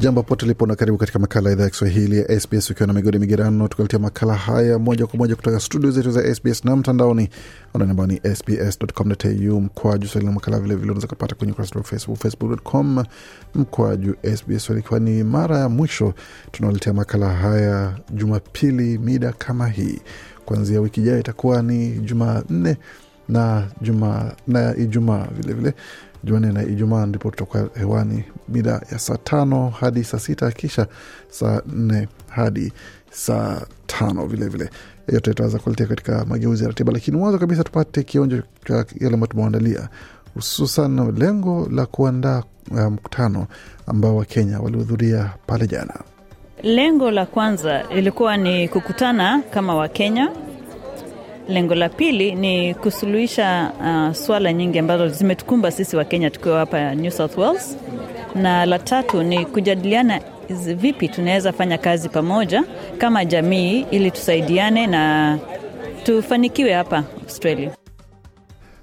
Jambo pote lipo na karibu katika makala ya idhaa ya Kiswahili ya SBS ukiwa na migodi migerano, tukaletia makala haya moja kwa moja kutoka studio zetu za SBS na mtandaoni. Anwani ambao ni sbs.com.au mkwaju swahili, na makala vilevile unaweza kupata kwenye ukurasa wa Facebook, facebook.com mkwaju SBS ikiwa ni mara ya mwisho tunaletea makala haya Jumapili mida kama hii. Kuanzia wiki ijayo itakuwa ni Jumanne na juma na Ijumaa vilevile Jumanne na Ijumaa ndipo tutakuwa hewani mida ya saa tano hadi saa sita kisha saa nne hadi saa tano vilevile. Yote tutaweza kuletea katika mageuzi ya ratiba, lakini mwanzo kabisa tupate kionjo cha yale ambayo tumeandalia, hususan lengo la kuandaa mkutano um, ambao Wakenya walihudhuria pale jana. Lengo la kwanza ilikuwa ni kukutana kama Wakenya Lengo la pili ni kusuluhisha uh, swala nyingi ambazo zimetukumba sisi wa Kenya tukiwa hapa New South Wales, na la tatu ni kujadiliana vipi tunaweza fanya kazi pamoja kama jamii ili tusaidiane na tufanikiwe hapa Australia.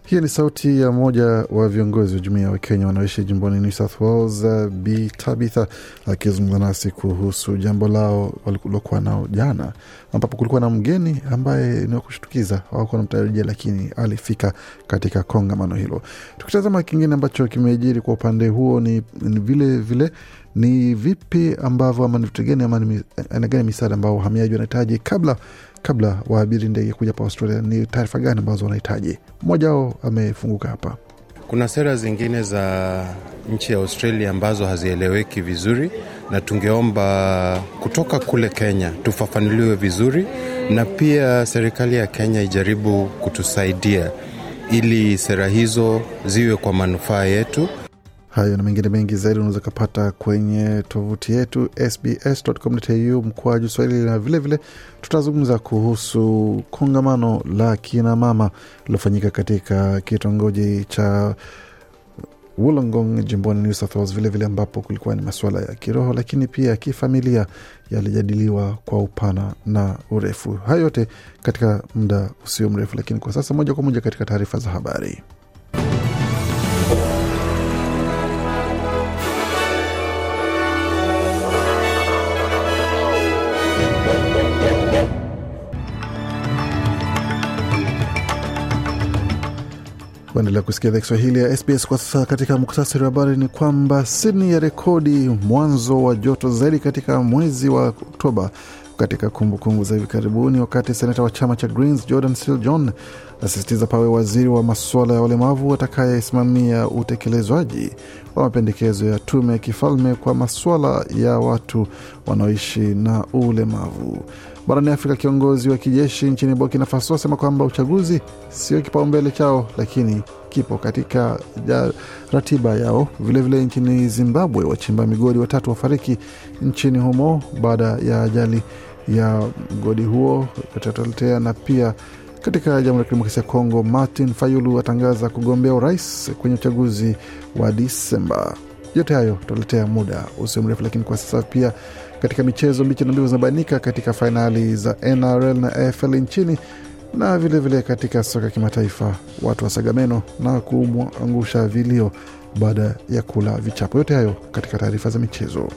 Hiyo ni sauti ya mmoja wa viongozi wa jumuiya wa Kenya wanaoishi jimboni New South Wales, Bi Tabitha akizungumza nasi kuhusu jambo lao walilokuwa nao jana, ambapo kulikuwa na mgeni ambaye ni wa kushtukiza, hawakuwa namtarajia, lakini alifika katika kongamano hilo. Tukitazama kingine ambacho kimejiri kwa upande huo ni, ni vile vile ni vipi ambavyo ama ni vitu gani ama aina gani misaada ambao wahamiaji wanahitaji kabla kabla waabiri ndege kuja pa Australia, ni taarifa gani ambazo wanahitaji? Mmoja wao amefunguka hapa. Kuna sera zingine za nchi ya Australia ambazo hazieleweki vizuri, na tungeomba kutoka kule Kenya tufafanuliwe vizuri, na pia serikali ya Kenya ijaribu kutusaidia ili sera hizo ziwe kwa manufaa yetu. Hayo na mengine mengi zaidi unaweza kupata kwenye tovuti yetu sbs.com.au mkwaju Swahili, na vilevile tutazungumza kuhusu kongamano la kina mama lilofanyika katika kitongoji cha Wollongong jimboni New South Wales, vilevile ambapo kulikuwa ni masuala ya kiroho lakini pia kifamilia yalijadiliwa kwa upana na urefu. Hayo yote katika muda usio mrefu, lakini kwa sasa moja kwa moja katika taarifa za habari. Kuendelea kusikia idhaa Kiswahili ya SBS kwa sasa. Katika muktasari wa habari ni kwamba Sydney ya rekodi mwanzo wa joto zaidi katika mwezi wa Oktoba katika kumbukumbu za hivi karibuni, wakati seneta wa chama cha Greens Jordan Steele John asisitiza pawe waziri wa masuala ya walemavu atakayesimamia utekelezwaji wa mapendekezo ya tume ya kifalme kwa masuala ya watu wanaoishi na ulemavu. Barani Afrika, kiongozi wa kijeshi nchini Burkina Faso asema kwamba uchaguzi sio kipaumbele chao, lakini kipo katika ja ratiba yao. Vilevile vile nchini Zimbabwe, wachimba migodi watatu wafariki nchini humo baada ya ajali ya mgodi huo utatoletea. Na pia katika Jamhuri ya Kidemokrasia ya Kongo, Martin Fayulu atangaza kugombea urais kwenye uchaguzi wa Disemba. Yote hayo tutaletea muda usio mrefu, lakini kwa sasa pia katika michezo, mbichi na mbivu zinabainika katika fainali za NRL na AFL nchini na vilevile vile katika soka ya kimataifa, watu wa Sagameno na kumwangusha vilio baada ya kula vichapo. Yote hayo katika taarifa za michezo.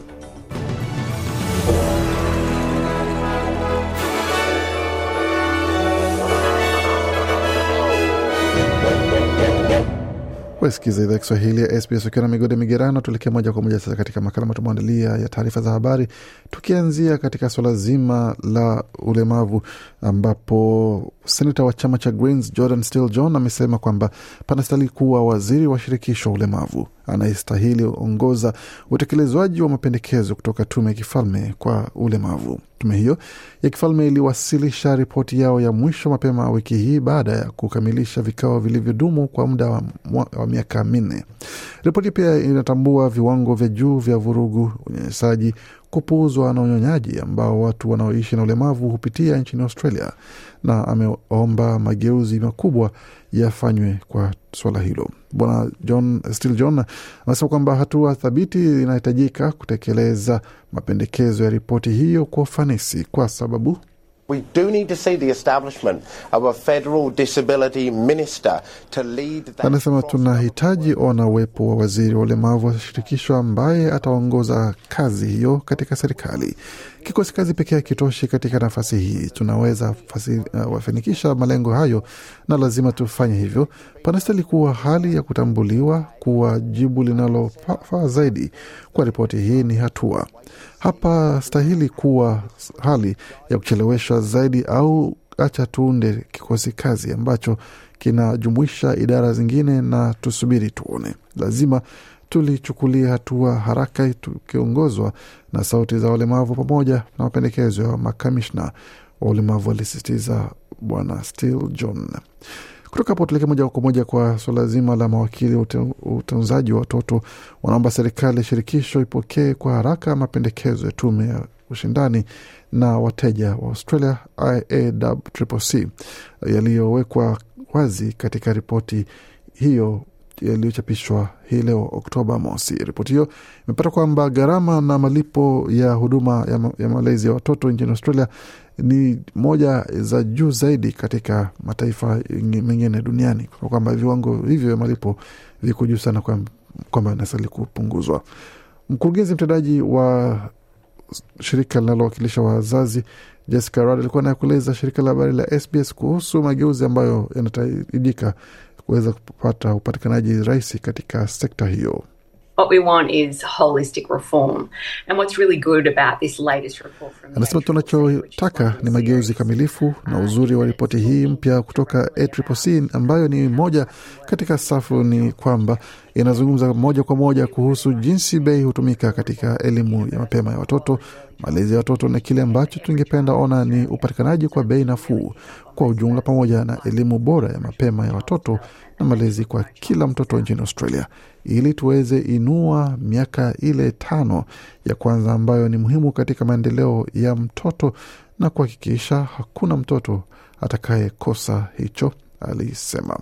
Wasikiza idhaa Kiswahili ya SBS ukiwa na migode migerano. Tuelekee moja kwa moja sasa katika makala matumeandalia ya taarifa za habari, tukianzia katika swala zima la ulemavu, ambapo senata wa chama cha Greens Jordan Steele John amesema kwamba panastahili kuwa waziri wa shirikisho wa ulemavu. Anayestahili ongoza utekelezwaji wa mapendekezo kutoka tume ya kifalme kwa ulemavu. Tume hiyo ya kifalme iliwasilisha ripoti yao ya mwisho mapema wiki hii baada ya kukamilisha vikao vilivyodumu kwa muda wa, wa miaka minne. Ripoti pia inatambua viwango vya juu vya vurugu, unyanyasaji, kupuuzwa na unyonyaji ambao watu wanaoishi na ulemavu hupitia nchini Australia, na ameomba mageuzi makubwa yafanywe kwa swala hilo. Bwana John Still John anasema kwamba hatua thabiti inahitajika kutekeleza mapendekezo ya ripoti hiyo kwa ufanisi, kwa sababu We do need to see the establishment of a federal disability minister to lead that anasema tunahitaji ona uwepo wa waziri wa ulemavu wa shirikisho ambaye ataongoza kazi hiyo katika serikali. Kikosi kazi pekee hakitoshi katika nafasi hii. Tunaweza fasi, uh, malengo hayo na lazima tufanye hivyo. Panastahili kuwa hali ya kutambuliwa kuwa jibu linalofaa zaidi kwa ripoti hii ni hatua hapa stahili kuwa hali ya kucheleweshwa zaidi au acha tuunde kikosi kazi ambacho kinajumuisha idara zingine na tusubiri tuone. Lazima tulichukulia hatua haraka tukiongozwa na sauti za walemavu pamoja na mapendekezo ya makamishna wa ulemavu, alisisitiza Bwana Still John. Kutoka hapo tuelekee moja kwa moja kwa suala zima la mawakili wa utunzaji wa watoto. Wanaomba serikali ya shirikisho ipokee kwa haraka mapendekezo ya tume ya ushindani na wateja wa Australia IACCC yaliyowekwa wazi katika ripoti hiyo yaliyochapishwa hii leo Oktoba mosi. Ripoti hiyo imepata kwamba gharama na malipo ya huduma ya, ma ya malezi ya watoto nchini Australia ni moja za juu zaidi katika mataifa mengine duniani, kwa kwamba viwango hivyo vya malipo viko juu sana, kwamba inastahili kupunguzwa. Mkurugenzi mtendaji wa shirika linalowakilisha wazazi Jessica Rudd alikuwa anakueleza shirika la habari la SBS kuhusu mageuzi ambayo yanahitajika kuweza kupata upatikanaji rahisi katika sekta hiyo. What we want is holistic reform. And what's really good about this latest report from Anasema tunachotaka ni mageuzi kamilifu, na uzuri wa ripoti hii mpya kutoka ACCC ambayo ni moja katika safu ni kwamba inazungumza moja kwa moja kuhusu jinsi bei hutumika katika elimu ya mapema ya watoto, malezi ya watoto, na kile ambacho tungependa ona ni upatikanaji kwa bei nafuu kwa ujumla, pamoja na elimu bora ya mapema ya watoto na malezi kwa kila mtoto nchini Australia, ili tuweze inua miaka ile tano ya kwanza ambayo ni muhimu katika maendeleo ya mtoto na kuhakikisha hakuna mtoto atakayekosa hicho, alisema.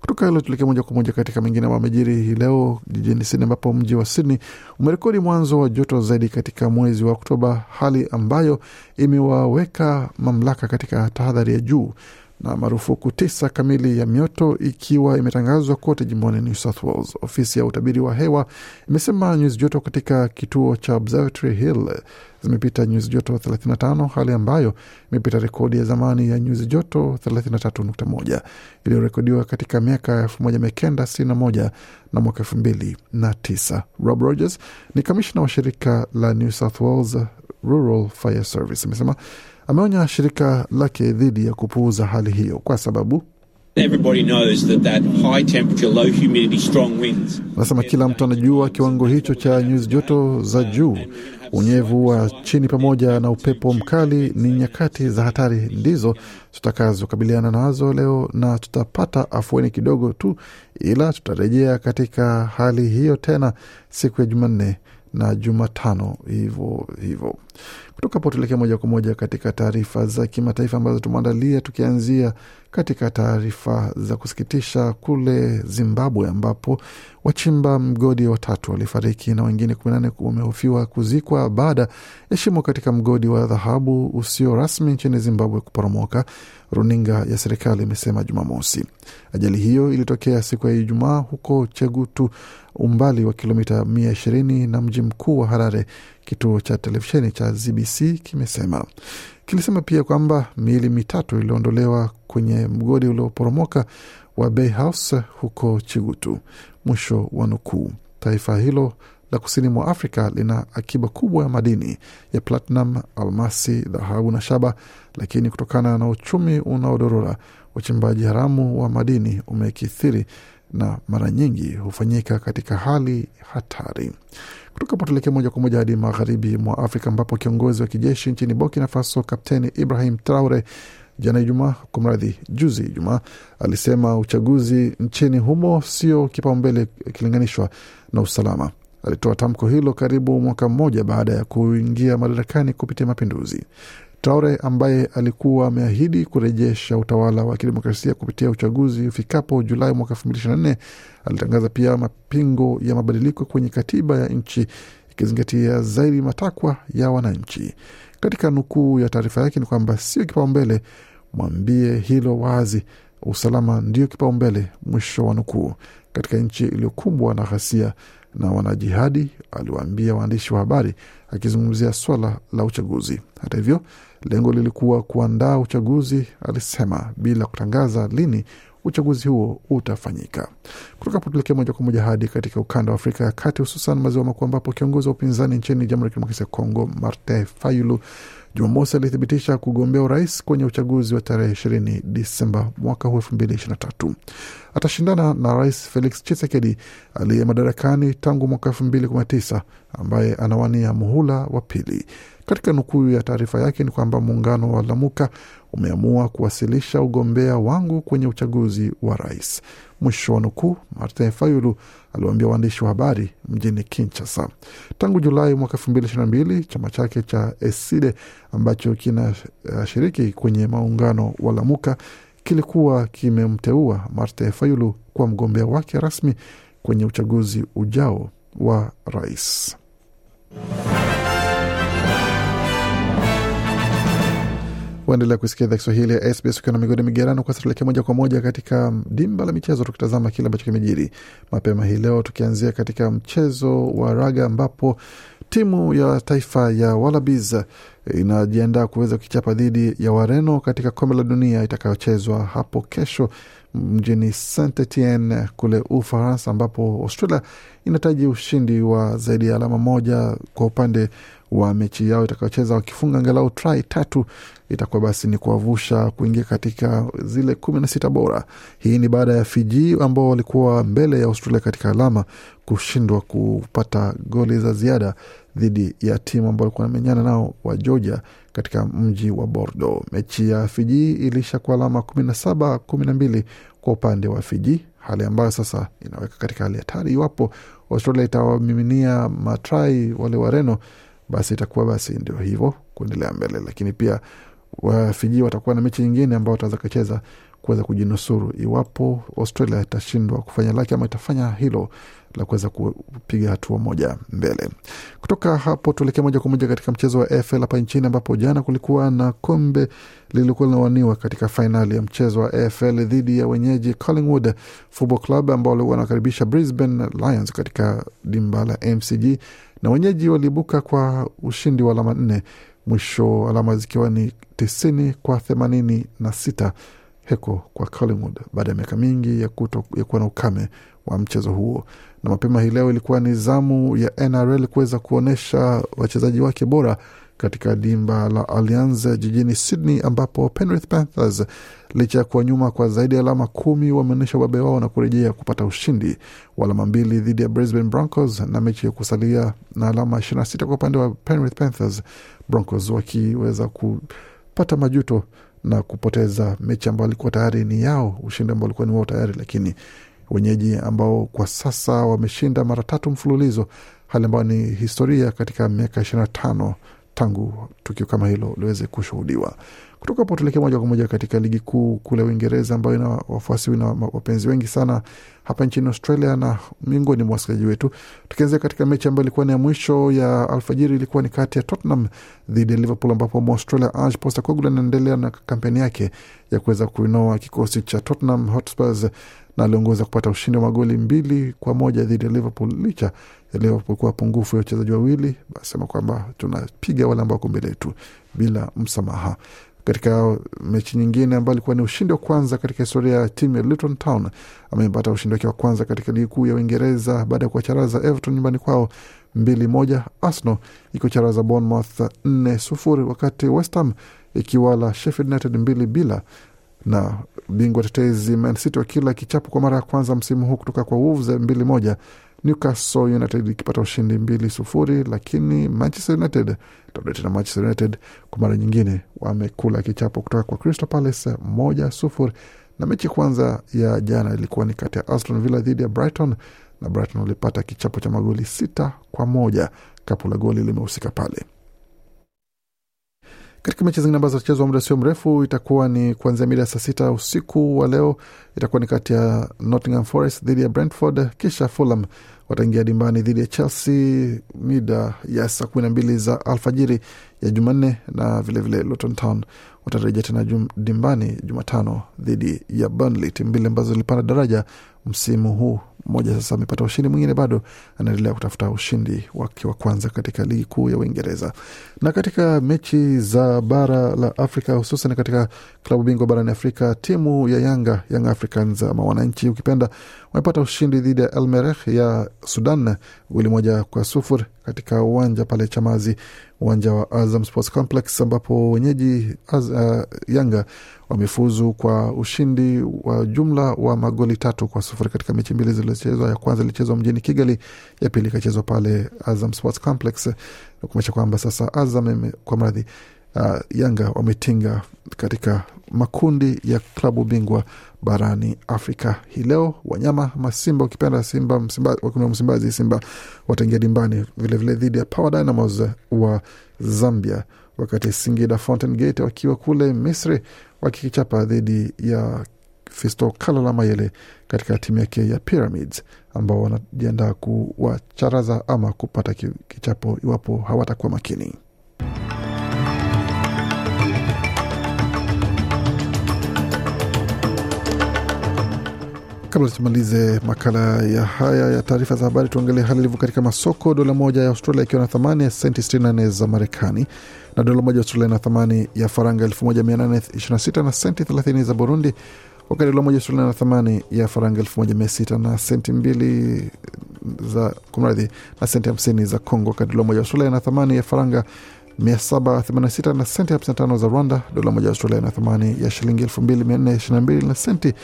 Kutoka hilo tuelekee moja kwa moja katika mengine wamejiri hii leo jijini Sydney, ambapo mji wa Sydney umerekodi mwanzo wa joto zaidi katika mwezi wa Oktoba, hali ambayo imewaweka mamlaka katika tahadhari ya juu na marufuku tisa kamili ya mioto ikiwa imetangazwa kote jimboni New South Wales. Ofisi ya utabiri wa hewa imesema nyuzi joto katika kituo cha Observatory Hill zimepita nyuzi joto 35, hali ambayo imepita rekodi ya zamani ya nyuzi joto 33.1 iliyorekodiwa katika miaka 1961 na mwaka 2009. Rob Rogers ni kamishna wa shirika la New South Wales Rural Fire Service amesema ameonya shirika lake dhidi ya kupuuza hali hiyo kwa sababu Everybody knows that that high temperature, low humidity, strong winds. anasema kila mtu anajua kiwango hicho cha nyuzi joto za juu, unyevu wa chini pamoja na upepo mkali ni nyakati za hatari ndizo tutakazokabiliana nazo leo, na tutapata afueni kidogo tu, ila tutarejea katika hali hiyo tena siku ya Jumanne na Jumatano hivyo hivyo. Kutoka hapo tuelekee moja kwa moja katika taarifa za kimataifa ambazo tumeandalia, tukianzia katika taarifa za kusikitisha kule Zimbabwe ambapo wachimba mgodi watatu walifariki na wengine kumi na nane wamehofiwa kuzikwa baada ya shimo katika mgodi wa dhahabu usio rasmi nchini Zimbabwe kuporomoka, runinga ya serikali imesema Jumamosi. Ajali hiyo ilitokea siku ya Ijumaa huko Chegutu, umbali wa kilomita mia ishirini na mji mkuu wa Harare. Kituo cha televisheni cha ZBC kimesema kilisema pia kwamba miili mitatu iliondolewa kwenye mgodi ulioporomoka wa Bay House huko Chigutu. Mwisho wa nukuu. Taifa hilo la kusini mwa Afrika lina akiba kubwa ya madini ya platinum, almasi, dhahabu na shaba, lakini kutokana na uchumi unaodorora, uchimbaji haramu wa madini umekithiri na mara nyingi hufanyika katika hali hatari. Kutoka hapo tuelekee moja kwa moja hadi magharibi mwa Afrika ambapo kiongozi wa kijeshi nchini Burkina Faso Kapteni Ibrahim Traore jana Ijumaa, kumradhi, juzi Ijumaa, alisema uchaguzi nchini humo sio kipaumbele ikilinganishwa na usalama. Alitoa tamko hilo karibu mwaka mmoja baada ya kuingia madarakani kupitia mapinduzi. Traore ambaye alikuwa ameahidi kurejesha utawala wa kidemokrasia kupitia uchaguzi ufikapo Julai mwaka 2024 alitangaza pia mapingo ya mabadiliko kwenye katiba ya nchi ikizingatia zaidi matakwa ya wananchi. Katika nukuu ya taarifa yake ni kwamba sio kipaumbele, mwambie hilo wazi, usalama ndio kipaumbele, mwisho wa nukuu. Katika nchi iliyokumbwa na ghasia na wanajihadi, aliwaambia waandishi wa habari akizungumzia swala la uchaguzi. Hata hivyo, lengo lilikuwa kuandaa uchaguzi, alisema, bila kutangaza lini uchaguzi huo utafanyika. Kutoka hapo tuelekee moja kwa moja hadi katika ukanda wa Afrika ya Kati, hususan maziwa makuu, ambapo kiongozi wa upinzani nchini Jamhuri ya Kidemokrasia ya Kongo Martin Fayulu Jumamosi alithibitisha kugombea urais kwenye uchaguzi wa tarehe ishirini Disemba mwaka huu elfu mbili ishirini na tatu. Atashindana na Rais Felix Chisekedi aliye madarakani tangu mwaka elfu mbili kumi na tisa ambaye anawania muhula wa pili. Katika nukuu ya taarifa yake ni kwamba muungano wa Lamuka umeamua kuwasilisha ugombea wangu kwenye uchaguzi wa rais. Mwisho wa nukuu. Martin Fayulu aliwaambia waandishi wa habari mjini Kinshasa. Tangu Julai mwaka elfu mbili ishirini na mbili chama chake cha Eside ambacho kinashiriki kwenye maungano wa Lamuka kilikuwa kimemteua Martin Fayulu kuwa mgombea wake rasmi kwenye uchaguzi ujao wa rais. Waendelea kusikia idhaa Kiswahili ya SBS ukiwa na migodi migerano. Kwa tuelekea moja kwa moja katika dimba la michezo, tukitazama kile ambacho kimejiri mapema hii leo, tukianzia katika mchezo wa raga ambapo timu ya taifa ya Wallabies inajiandaa kuweza kukichapa dhidi ya Wareno katika kombe la dunia itakayochezwa hapo kesho mjini Saint Etienne kule Ufaransa, ambapo Australia inahitaji ushindi wa zaidi ya alama moja kwa upande wa mechi yao itakayocheza wakifunga angalau try tatu itakuwa basi ni kuwavusha kuingia katika zile kumi na sita bora. Hii ni baada ya Fiji ambao walikuwa mbele ya Australia katika alama kushindwa kupata goli za ziada dhidi ya timu ambao walikuwa namenyana nao wa Georgia katika mji wa Bordeaux. Mechi ya Fiji ilisha kwa alama kumi na saba kumi na mbili kwa upande wa Fiji, hali ambayo sasa inaweka katika hali hatari. Iwapo Australia itawamiminia matrai wale Wareno basi itakuwa basi ndio hivyo kuendelea mbele, lakini pia Wafiji watakuwa na mechi nyingine ambao wataweza kucheza kuweza kujinusuru iwapo Australia itashindwa kufanya lake ama itafanya hilo la kuweza kupiga hatua moja mbele. Kutoka hapo tuelekee moja kwa moja katika mchezo wa AFL hapa nchini, ambapo jana kulikuwa na kombe lilikuwa linawaniwa katika fainali ya mchezo wa AFL dhidi ya wenyeji Collingwood Football Club ambao walikuwa wanakaribisha Brisbane Lions katika dimba la MCG na wenyeji waliibuka kwa ushindi wa alama nne, mwisho alama zikiwa ni tisini kwa themanini na sita heko kwa Collingwood baada ya miaka mingi ya, kuto, ya kuwa na ukame wa mchezo huo. Na mapema hii leo ilikuwa ni zamu ya NRL kuweza kuonyesha wachezaji wake bora katika dimba la Allianz jijini Sydney, ambapo Penrith Panthers licha ya kuwa nyuma kwa zaidi ya alama kumi wameonyesha ubabe wao na kurejea kupata ushindi wa alama mbili dhidi ya Brisbane Broncos na mechi ya kusalia na alama 26 kwa upande wa Penrith Panthers, Broncos wakiweza kupata majuto na kupoteza mechi ambayo alikuwa tayari ni yao, ushindi ambao alikuwa ni wao tayari, lakini wenyeji ambao kwa sasa wameshinda mara tatu mfululizo, hali ambayo ni historia katika miaka ishirini na tano tangu tukio kama hilo liweze kushuhudiwa. Kutoka hapo tuelekee moja kwa moja katika ligi kuu kule Uingereza, ambayo ina wafuasi na wapenzi wengi sana hapa nchini Australia na miongoni mwa wasikilizaji wetu. Tukianzia katika mechi ambayo ilikuwa ni ya mwisho ya alfajiri, ilikuwa ni kati ya Tottenham dhidi ya Liverpool, ambapo Mwaustralia Ange Postecoglou anaendelea na kampeni yake ya kuweza kuinoa kikosi cha Tottenham Hotspurs na aliongoza kupata ushindi wa magoli mbili kwa moja dhidi ya Liverpool licha ya Liverpool kuwa pungufu ya wachezaji wawili. asema kwamba tunapiga wale ambao wako mbele yetu bila msamaha. Katika mechi nyingine ambayo ilikuwa ni ushindi wa kwanza katika historia ya timu ya Luton Town amepata ushindi wake wa kwanza katika ligi kuu ya Uingereza baada ya kuwacharaza Everton nyumbani kwao mbili moja. Arsenal ikiwacharaza Bournemouth nne sufuri, wakati West Ham ikiwala Sheffield United mbili bila na bingwa tetezi Man City wakila kichapo kwa mara ya kwanza msimu huu kutoka kwa Wolves mbili moja Newcastle United ikipata ushindi mbili sufuri, lakini Manchester United tena Manchester United kwa mara nyingine wamekula kichapo kutoka kwa Crystal Palace moja sufuri, na mechi kwanza ya jana ilikuwa ni kati ya Aston Villa dhidi ya Brighton na Brighton walipata kichapo cha magoli sita kwa moja. Kapu la goli limehusika pale. Katika mechi zingine ambazo zitachezwa muda sio mrefu, itakuwa ni kuanzia mida ya saa sita usiku wa leo, itakuwa ni kati ya Nottingham Forest dhidi ya Brentford, kisha Fulham wataingia dimbani dhidi ya Chelsea mida ya saa kumi na mbili za alfajiri ya Jumanne, na vilevile Luton Town watarejea tena jum, dimbani Jumatano dhidi ya Burnley, timu mbili ambazo zilipanda daraja msimu huu. Mmoja sasa amepata ushindi, mwingine bado anaendelea kutafuta ushindi wake wa kwanza katika ligi kuu ya Uingereza. Na katika mechi za bara la Afrika, hususan katika klabu bingwa barani Afrika, timu ya Yanga, Young Africans ama wananchi ukipenda, wamepata ushindi dhidi ya Elmereh ya Sudan goli moja kwa sufuri katika uwanja pale Chamazi, uwanja wa Azam Sports Complex, ambapo wenyeji az, uh, Yanga wamefuzu kwa ushindi wa jumla wa magoli tatu kwa sufuri katika mechi mbili zilizochezwa. Ya kwanza ilichezwa mjini Kigali, ya pili ikachezwa pale Azam Sports Complex, kumaanisha kwamba sasa Azam kwa mradhi uh, Yanga wametinga katika makundi ya klabu bingwa barani Afrika hii leo. Wanyama masimba ukipenda Simba wakiwa Msimbazi, Simba wataingia dimbani vilevile dhidi ya Power Dynamos wa Zambia, wakati Singida Fountain Gate wakiwa kule Misri wakikichapa dhidi ya Fisto Kalala Mayele katika timu yake ya Pyramids ambao wanajiandaa kuwacharaza ama kupata kichapo iwapo hawatakuwa makini. Kabla tumalize makala ya haya ya taarifa za habari, tuangalie hali ilivyo katika masoko. Dola moja ya Australia ikiwa na thamani ya senti 64 za Marekani, na dola moja ya Australia na thamani ya faranga 1826 na senti 30 za Burundi, wakati dola moja ya Australia na thamani ya faranga 1600 na senti mbili za kumradhi, na senti 50 za Congo, wakati dola moja ya Australia na thamani ya faranga 786 na senti 55 za Rwanda, dola moja ya Australia na thamani ya shilingi 2422 na senti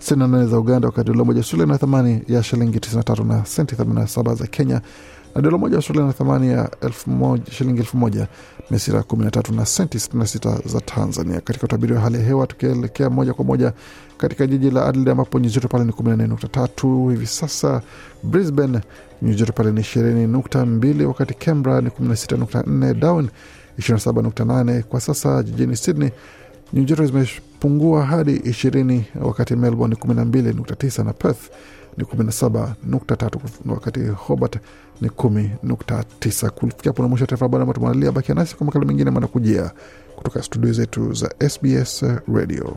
68 za Uganda, wakati dola moja Australia na thamani ya shilingi 93 na senti 87 za Kenya, na dola moja Australia na thamani ya elfu moja, shilingi 1613 na senti 66 za Tanzania. Katika utabiri wa hali ya hewa, tukielekea moja kwa moja katika jiji la Adelaide ambapo nyuzi joto pale ni 14.3 hivi sasa. Brisbane nyuzi joto pale ni 20.2, wakati Canberra ni 16.4, Darwin 27.8 kwa sasa. Jijini Sydney nyuzi Jersey zimepungua hadi 20, wakati Melbourne ni 12.9 na Perth ni 17.3, wakati Hobart ni 10.9. Kufikia hapo na mwisho taarifa habari ambayo tumeandalia. Bakia nasi kwa makala mengine manakujia kutoka studio zetu za SBS Radio.